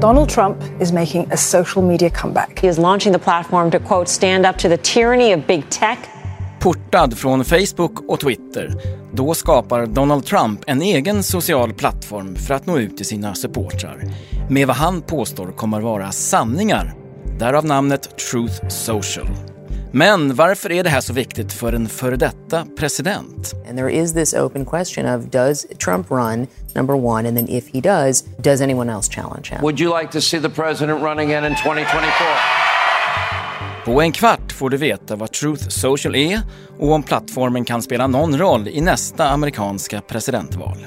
Donald Trump is making a social media comeback. He is launching the platform to quote stand up to the tyranny of big tech. Portad från Facebook och Twitter, då skapar Donald Trump en egen social plattform för att nå ut till sina supportrar med vad han påstår kommer vara sanningar. Därav namnet Truth Social. Men varför är det här så viktigt för en före detta president? And there is this open question of does Trump run, number one, and then if he does, does anyone else challenge him? Would you like to see the president run again in 2024? På en kvart får du veta vad Truth Social är och om plattformen kan spela någon roll i nästa amerikanska presidentval.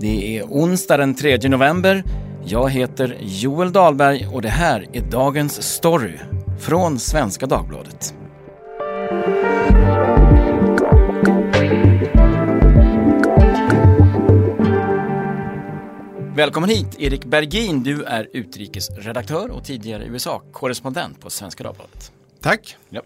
Det är onsdag den 3 november. Jag heter Joel Dahlberg och det här är dagens story från Svenska Dagbladet. Välkommen hit Erik Bergin. Du är utrikesredaktör och tidigare USA-korrespondent på Svenska Dagbladet. Tack. Ja.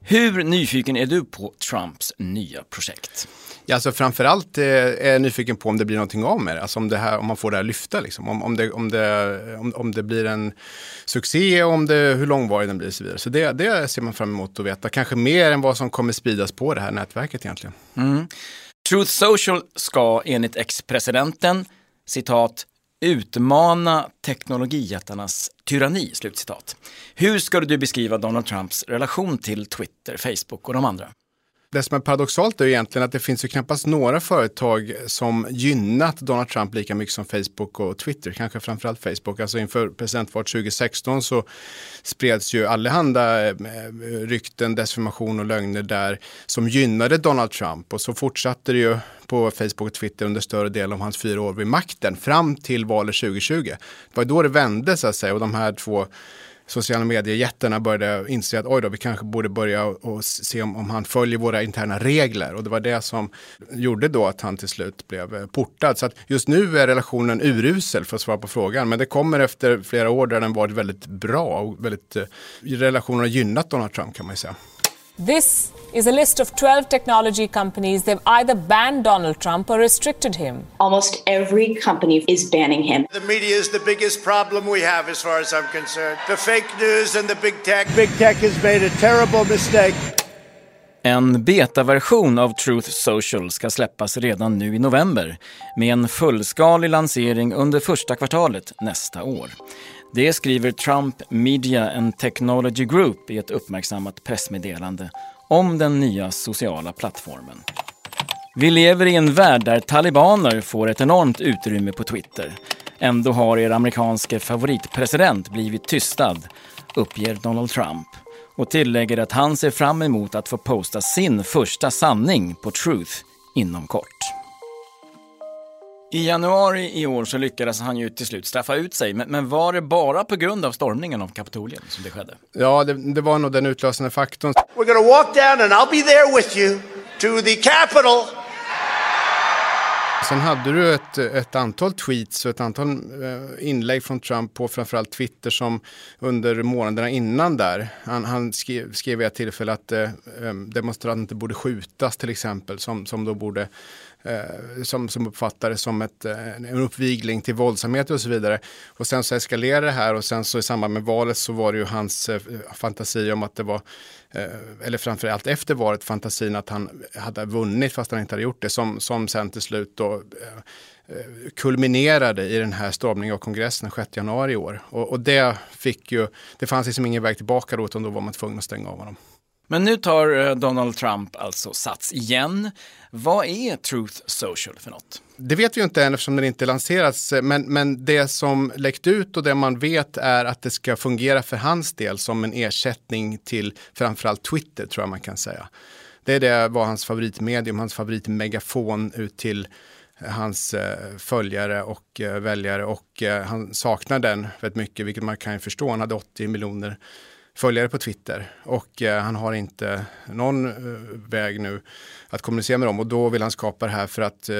Hur nyfiken är du på Trumps nya projekt? Ja, alltså framförallt eh, är jag nyfiken på om det blir någonting av med det. Alltså om, det här, om man får det här lyfta. Liksom. Om, om, det, om, det, om, om det blir en succé, om det, hur långvarig den blir och så vidare. Så det, det ser man fram emot att veta. Kanske mer än vad som kommer spridas på det här nätverket egentligen. Mm. Truth Social ska enligt ex-presidenten citat utmana teknologijättarnas tyranni. Slutcitat. Hur skulle du beskriva Donald Trumps relation till Twitter, Facebook och de andra? Det som är paradoxalt är egentligen att det finns ju knappast några företag som gynnat Donald Trump lika mycket som Facebook och Twitter, kanske framförallt Facebook. Alltså inför presidentvalet 2016 så spreds ju allehanda eh, rykten, desinformation och lögner där som gynnade Donald Trump och så fortsatte det ju på Facebook och Twitter under större delen av hans fyra år vid makten fram till valet 2020. Det var då det vände så att säga och de här två sociala medier-jättarna började inse att oj då, vi kanske borde börja och se om, om han följer våra interna regler. Och det var det som gjorde då att han till slut blev eh, portad. Så att just nu är relationen urusel för att svara på frågan. Men det kommer efter flera år där den varit väldigt bra och väldigt, eh, relationen har gynnat Donald Trump kan man ju säga. This is a list of 12 technology companies. They've either banned Donald Trump or restricted him. Almost every company is banning him. The media is the biggest problem we have, as far as I'm concerned. The fake news and the big tech. Big tech has made a terrible mistake. En betaversion av Truth Social ska släppas redan nu i november med en fullskalig lansering under första kvartalet nästa år. Det skriver Trump Media and Technology Group i ett uppmärksammat pressmeddelande om den nya sociala plattformen. Vi lever i en värld där talibaner får ett enormt utrymme på Twitter. Ändå har er amerikanske favoritpresident blivit tystad, uppger Donald Trump och tillägger att han ser fram emot att få posta sin första sanning på Truth inom kort. I januari i år så lyckades han ju till slut straffa ut sig, men, men var det bara på grund av stormningen av Kapitolien som det skedde? Ja, det, det var nog den utlösande faktorn. We're gonna walk down and I'll be there with you to the Capitol. Sen hade du ett, ett antal tweets och ett antal eh, inlägg från Trump på framförallt Twitter som under månaderna innan där. Han, han skrev, skrev vid ett tillfälle att eh, demonstranter borde skjutas till exempel som, som då borde eh, som, som uppfattades som ett, eh, en uppvigling till våldsamhet och så vidare. Och sen så eskalerade det här och sen så i samband med valet så var det ju hans eh, fantasi om att det var eh, eller framförallt efter valet fantasin att han hade vunnit fast han inte hade gjort det som, som sen till slut då eh, eh, kulminerade i den här stormningen av kongressen 6 januari i år. Och, och, det fick ju, det fanns liksom ingen väg tillbaka då utan då var man tvungen att stänga av honom. Men nu tar eh, Donald Trump alltså sats igen. Vad är Truth Social för något? Det vet vi ju inte än eftersom den inte lanserats. Men, men det som läckt ut och det man vet är att det ska fungera för hans del som en ersättning till framförallt Twitter tror jag man kan säga. Det är det var hans favoritmedium, hans favoritmegafon ut till eh, hans eh, följare och väljare och han saknar den väldigt mycket, vilket man kan ju förstå. Han hade 80 miljoner följare på Twitter och eh, han har inte någon eh, väg nu att kommunicera med dem och då vill han skapa det här för att eh,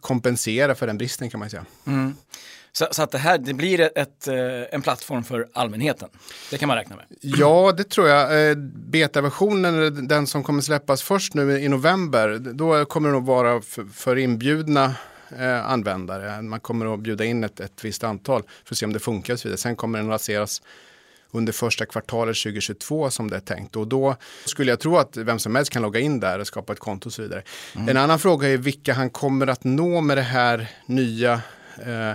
kompensera för den bristen kan man säga. Mm. Så, så, att det här det blir ett, en plattform för allmänheten. Det kan man räkna med. Ja, det tror jag. Betaversionen, den som kommer släppas först nu i november, då kommer det nog vara för, för inbjudna eh, användare. Man kommer att bjuda in ett, ett visst antal för att se om det funkar och så vidare. Sen kommer den raseras under första kvartalet 2022 som det är tänkt. Och då skulle jag tro att vem som helst kan logga in där och skapa ett konto och så vidare. Mm. En annan fråga är vilka han kommer att nå med det här nya eh,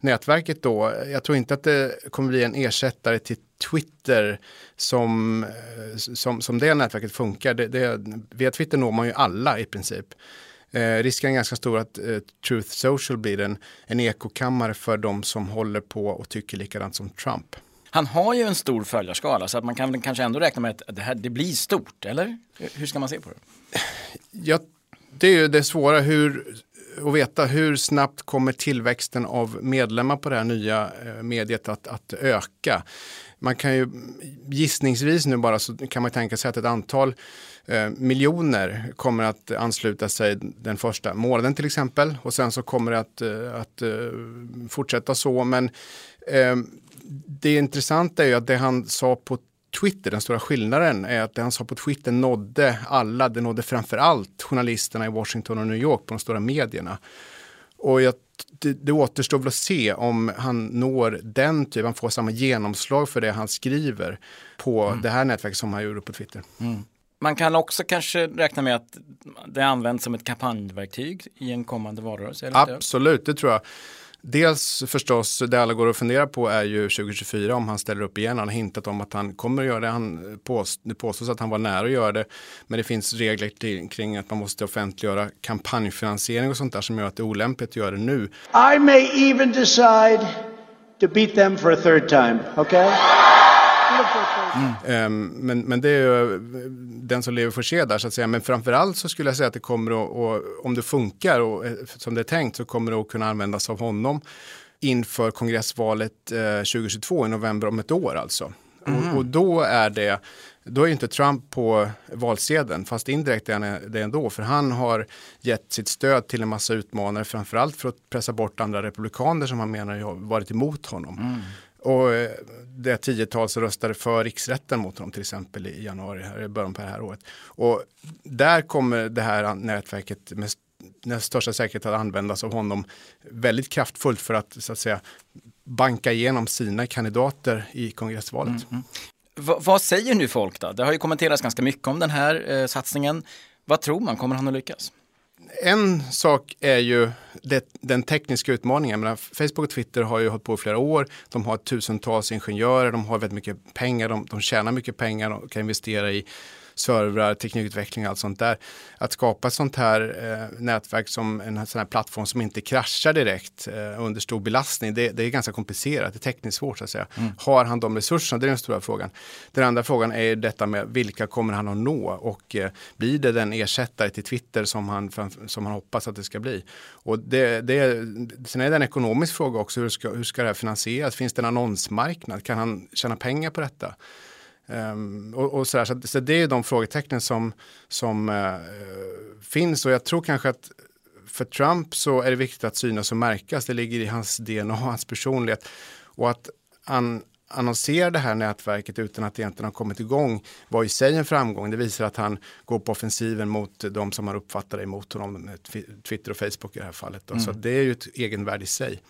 nätverket då. Jag tror inte att det kommer bli en ersättare till Twitter som, eh, som, som det nätverket funkar. Det, det, via Twitter når man ju alla i princip. Eh, risken är ganska stor att eh, Truth Social blir en, en ekokammare för de som håller på och tycker likadant som Trump. Han har ju en stor följarskala så att man kan kanske ändå räkna med att det, här, det blir stort, eller? Hur ska man se på det? Ja, det är ju det svåra hur, att veta hur snabbt kommer tillväxten av medlemmar på det här nya eh, mediet att, att öka. Man kan ju gissningsvis nu bara så kan man tänka sig att ett antal eh, miljoner kommer att ansluta sig den första månaden till exempel och sen så kommer det att, eh, att eh, fortsätta så. Men eh, det intressanta är ju att det han sa på Twitter, den stora skillnaden är att det han sa på Twitter nådde alla, det nådde framför allt journalisterna i Washington och New York på de stora medierna. Och jag, det, det återstår väl att se om han når den typen, han får samma genomslag för det han skriver på mm. det här nätverket som han gjorde på Twitter. Mm. Man kan också kanske räkna med att det används som ett kampanjverktyg i en kommande valrörelse? Absolut, det tror jag. Dels förstås, det alla går att fundera på är ju 2024 om han ställer upp igen. Han har hintat om att han kommer att göra det. Han påst, det påstås att han var nära att göra det. Men det finns regler till, kring att man måste offentliggöra kampanjfinansiering och sånt där som gör att det är olämpligt att göra det nu. I may even decide to beat them for a third time, okay? Mm. Um, men, men det är ju den som lever får se där så att säga. Men framförallt så skulle jag säga att det kommer att, och, om det funkar och, eh, som det är tänkt så kommer det att kunna användas av honom inför kongressvalet eh, 2022 i november om ett år alltså. Mm. Och, och, då är det då är inte Trump på valsedeln, fast indirekt är han det ändå, för han har gett sitt stöd till en massa utmanare, framförallt för att pressa bort andra republikaner som han menar har varit emot honom. Mm. Och eh, det tiotal som röstade för riksrätten mot honom till exempel i januari, här, i början på det här året. Och där kommer det här nätverket med med största säkerhet att användas av honom väldigt kraftfullt för att så att säga banka igenom sina kandidater i kongressvalet. Mm, mm. vad säger nu folk då? Det har ju kommenterats ganska mycket om den här eh, satsningen. Vad tror man, kommer han att lyckas? En sak är ju det, den tekniska utmaningen. Men Facebook och Twitter har ju hållit på i flera år. De har tusentals ingenjörer, de har väldigt mycket pengar, de, de tjänar mycket pengar och kan investera i servrar, teknikutveckling och allt sånt där. Att skapa ett sånt här eh, nätverk som en sån här plattform som inte kraschar direkt eh, under stor belastning, det, det, är ganska komplicerat, det är tekniskt svårt så att säga. Mm. Har han de resurserna? Det är den stora frågan. Den andra frågan är detta med vilka kommer han att nå och eh, blir det den ersättare till Twitter som han, som han hoppas att det ska bli? Och det, det, sen är det en ekonomisk fråga också, hur ska, hur ska det här finansieras? Finns det en annonsmarknad? Kan han tjäna pengar på detta? Um, och, och sådär. Så, så, det är de frågetecknen som, som uh, finns och jag tror kanske att för Trump så är det viktigt att synas och märkas. Det ligger i hans DNA, hans personlighet. Och att han annonserar det här nätverket utan att det egentligen har kommit igång var i sig en framgång. Det visar att han går på offensiven mot de som har uppfattat det emot honom, Twitter och Facebook i det här fallet. Mm. Så det är ju ett egenvärde i sig.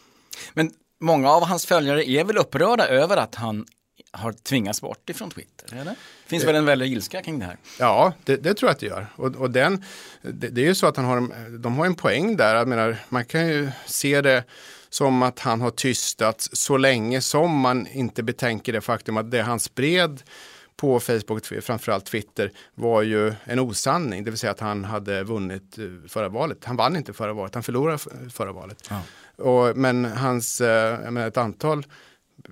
Men många av hans följare är väl upprörda över att han har tvingats bort ifrån Twitter? Eller? Finns det väl en väldig ilska kring det här? Ja, det, det tror jag att det gör. Och, och den, det, det, är ju så att han har, de har en poäng där. Jag menar, man kan ju se det som att han har tystats så länge som man inte betänker det faktum att det han spred på Facebook, framförallt Twitter, var ju en osanning. Det vill säga att han hade vunnit eh, förra valet. Han vann inte förra valet, han förlorade förra valet. Ja. Och, men hans, eh, jag menar, ett antal Eh,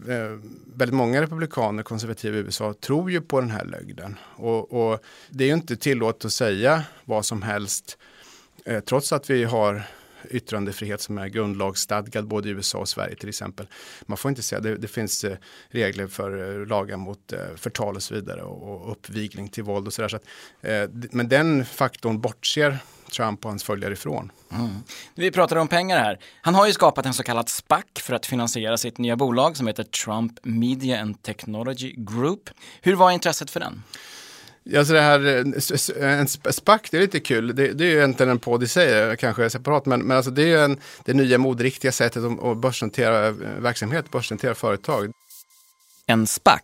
Eh, väldigt många republikaner, konservativa i USA, tror ju på den här lögden. Och, och det är ju inte tillåtet att säga vad som helst, eh, trots att vi har yttrandefrihet som är grundlagsstadgad både i USA och Sverige till exempel. Man får inte säga, det, det finns eh, regler för eh, lagar mot eh, förtal och så vidare och, och uppvigling till våld och sådär. Så, att, men den faktorn bortser Trump och hans följare ifrån. Mm. Vi pratade om pengar här. Han har ju skapat en så kallad SPAC för att finansiera sitt nya bolag som heter Trump Media and Technology Group. Hur var intresset för den? Alltså det här, eh, en SPAC, det är lite kul. Det, det är ju egentligen en podd i sig, eh, kanske separat, men, men alltså det är ju en, det nya moderiktiga sättet att börsnotera eh, verksamhet, börsnotera företag. En SPAC,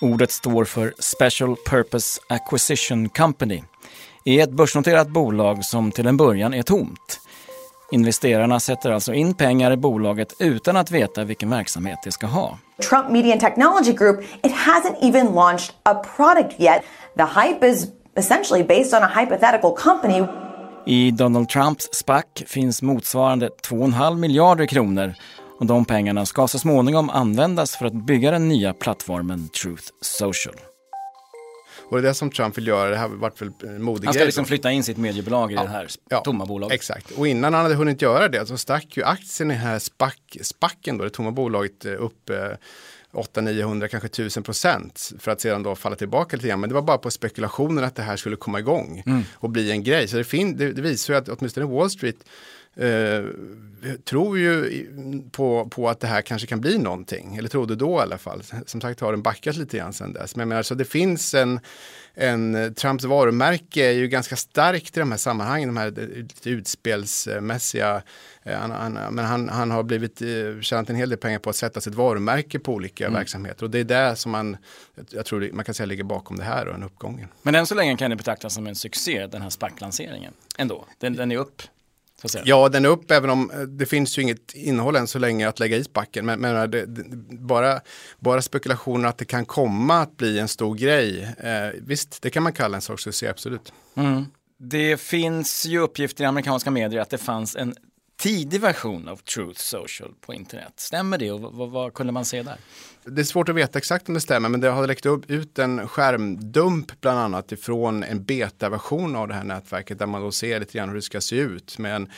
ordet står för Special Purpose Acquisition Company, är ett börsnoterat bolag som till en början är tomt. Investerarna sätter alltså in pengar i bolaget utan att veta vilken verksamhet det ska ha. Trump Media and Technology Group, it hasn't even launched a product yet. The hype is essentially based on a hypothetical company. I Donald Trumps SPAC finns motsvarande 2,5 miljarder kronor och de pengarna ska så småningom användas för att bygga den nya plattformen Truth Social. Och det är det som Trump vill göra, det här har varit väl modig Han ska liksom flytta in sitt mediebolag i ja. det här ja, tomma bolaget. Exakt, och innan han hade hunnit göra det så stack ju aktien i den här SPAC, SPACen, då, det tomma bolaget, eh, upp 800-900, kanske 1000 procent för att sedan då falla tillbaka lite grann. Men det var bara på spekulationen att det här skulle komma igång mm. och bli en grej. Så det, fin- det, det visar ju att åtminstone Wall Street eh, tror ju på, på att det här kanske kan bli någonting, eller trodde då i alla fall. Som sagt har den backat lite grann sedan dess. Men, men alltså det finns en, en, Trumps varumärke är ju ganska starkt i de här sammanhangen, de här lite utspelsmässiga. Eh, han, han, men han, han har blivit eh, tjänat en hel del pengar på att sätta sitt varumärke på olika mm. verksamheter och det är det som man, jag tror man kan säga ligger bakom det här och den uppgången. Men än så länge kan det betraktas som en succé, den här SPAC-lanseringen ändå. Den, den är upp Ja, den är upp även om eh, det finns ju inget innehåll än så länge att lägga i spacken. Men, men det, det, bara, bara spekulationer att det kan komma att bli en stor grej. Eh, visst, det kan man kalla en sorts succé, absolut. Mm. Det finns ju uppgifter i amerikanska medier att det fanns en tidig version av Truth Social på internet. Stämmer det och vad, vad, kunde man se där? Det är svårt att veta exakt om det stämmer men det har läckt upp ut en skärmdump bland annat ifrån en betaversion av det här nätverket där man då ser lite grann hur det ska se ut med en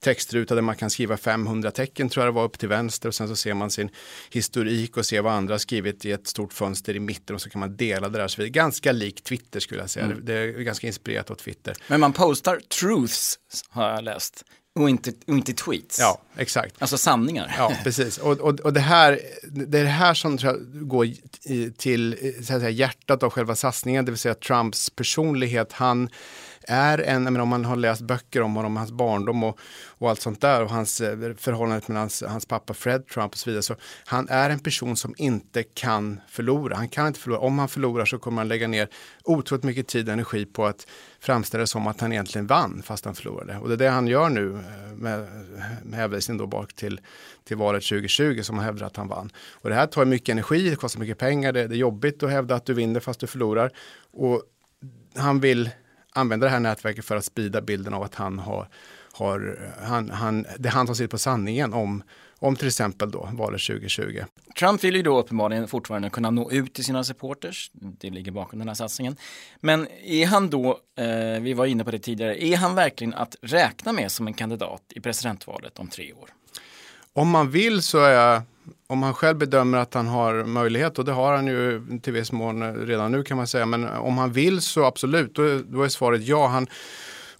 textruta där man kan skriva 500 tecken tror jag det var upp till vänster och sen så ser man sin historik och ser vad andra har skrivit i ett stort fönster i mitten och så kan man dela det där. Så det är ganska likt Twitter skulle jag säga. Mm. Det är ganska inspirerat av Twitter. Men man postar truths har jag läst och inte, och inte tweets. Ja, exakt. Alltså sanningar. Ja, precis. Och, och, och det, här, det är det här som går till så att säga, hjärtat av själva satsningen, det vill säga Trumps personlighet. Han är en, menar, om man har läst böcker om honom, hans barndom och, och allt sånt där och hans eh, förhållandet förhållande med hans, hans pappa Fred Trump och så vidare. Så han är en person som inte kan förlora. Han kan inte förlora. Om han förlorar så kommer han lägga ner otroligt mycket tid och energi på att framställa det som att han egentligen vann fast han förlorade. Och det är det han gör nu eh, med, med hänvisning då bak till, till valet 2020 som han hävdar att han vann. Och det här tar mycket energi, det kostar mycket pengar, det, det är jobbigt att hävda att du vinner fast du förlorar. Och han vill använda det här nätverket för att sprida bilden av att han har, har han, han, det är han som sitter på sanningen om, om till exempel då valet 2020. Trump vill ju då uppenbarligen fortfarande kunna nå ut till sina supporters. Det ligger bakom den här satsningen. Men är han då, eh, vi var inne på det tidigare, är han verkligen att räkna med som en kandidat i presidentvalet om tre år? Om man vill så är jag om han själv bedömer att han har möjlighet och det har han ju till viss mån redan nu kan man säga. Men om han vill så absolut, då, då är svaret ja. Han,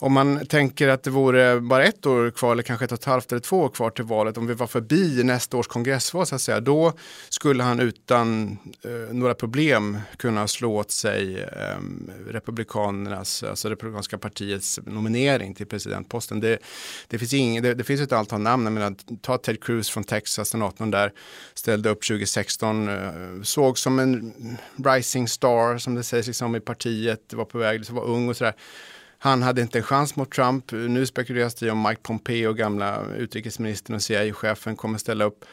om man tänker att det vore bara ett år kvar eller kanske ett och ett halvt eller två år kvar till valet, om vi var förbi nästa års kongressval så att säga, då skulle han utan eh, några problem kunna slå åt sig eh, republikanernas, alltså republikanska partiets nominering till presidentposten. Det, det finns, ing, det, det finns ett antal namn, jag menar, ta Ted Cruz från Texas, senatorn där, ställde upp 2016, eh, såg som en rising star som det sägs liksom, i partiet, var på väg, liksom, var ung och sådär han hade inte en chans mot Trump. Nu spekuleras det om Mike Pompeo, gamla utrikesministern och CIA-chefen, kommer ställa upp.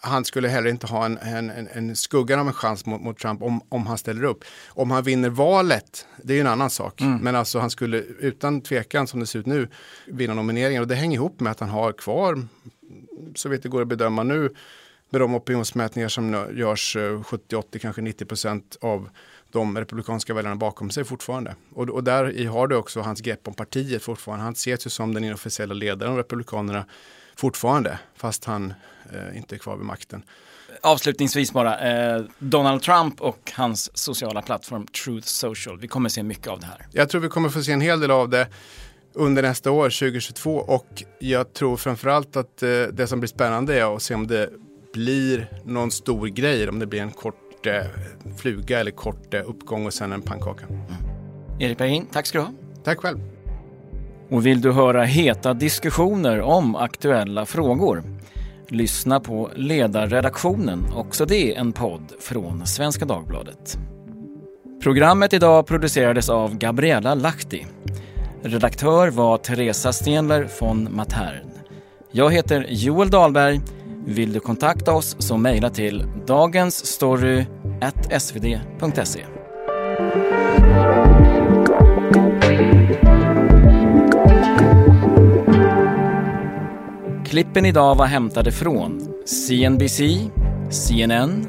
Han skulle heller inte ha en, en, en, en skuggan av en chans mot, mot, Trump om, om han ställer upp. Om han vinner valet, det är ju en annan sak. Mm. Men alltså han skulle utan tvekan, som det ser ut nu, vinna nomineringen. Och det hänger ihop med att han har kvar, så vitt det går att bedöma nu, med de opinionsmätningar som görs 70, 80, kanske 90 procent av de republikanska väljarna bakom sig fortfarande. Och, och där har du också hans grepp om partiet fortfarande. Han ses ju som den inofficiella ledaren av republikanerna fortfarande, fast han eh, inte är kvar vid makten. Avslutningsvis bara, eh, Donald Trump och hans sociala plattform Truth Social. Vi kommer se mycket av det här. Jag tror vi kommer få se en hel del av det under nästa år, 2022. Och jag tror framförallt att eh, det som blir spännande är att se om det blir någon stor grej, om det blir en kort kort eh, fluga eller kort eh, uppgång och sen en pannkaka. Mm. Erik Bergin, tack ska du ha. Tack själv. Och vill du höra heta diskussioner om aktuella frågor? Lyssna på Ledarredaktionen, också det en podd från Svenska Dagbladet. Programmet idag producerades av Gabriella Lahti. Redaktör var Teresa Stenler von Matern. Jag heter Joel Dahlberg. Vill du kontakta oss så mejla till dagensstory.svd.se. Klippen idag var hämtade från CNBC, CNN,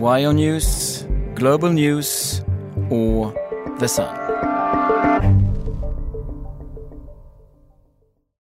YO News, Global News och The Sun.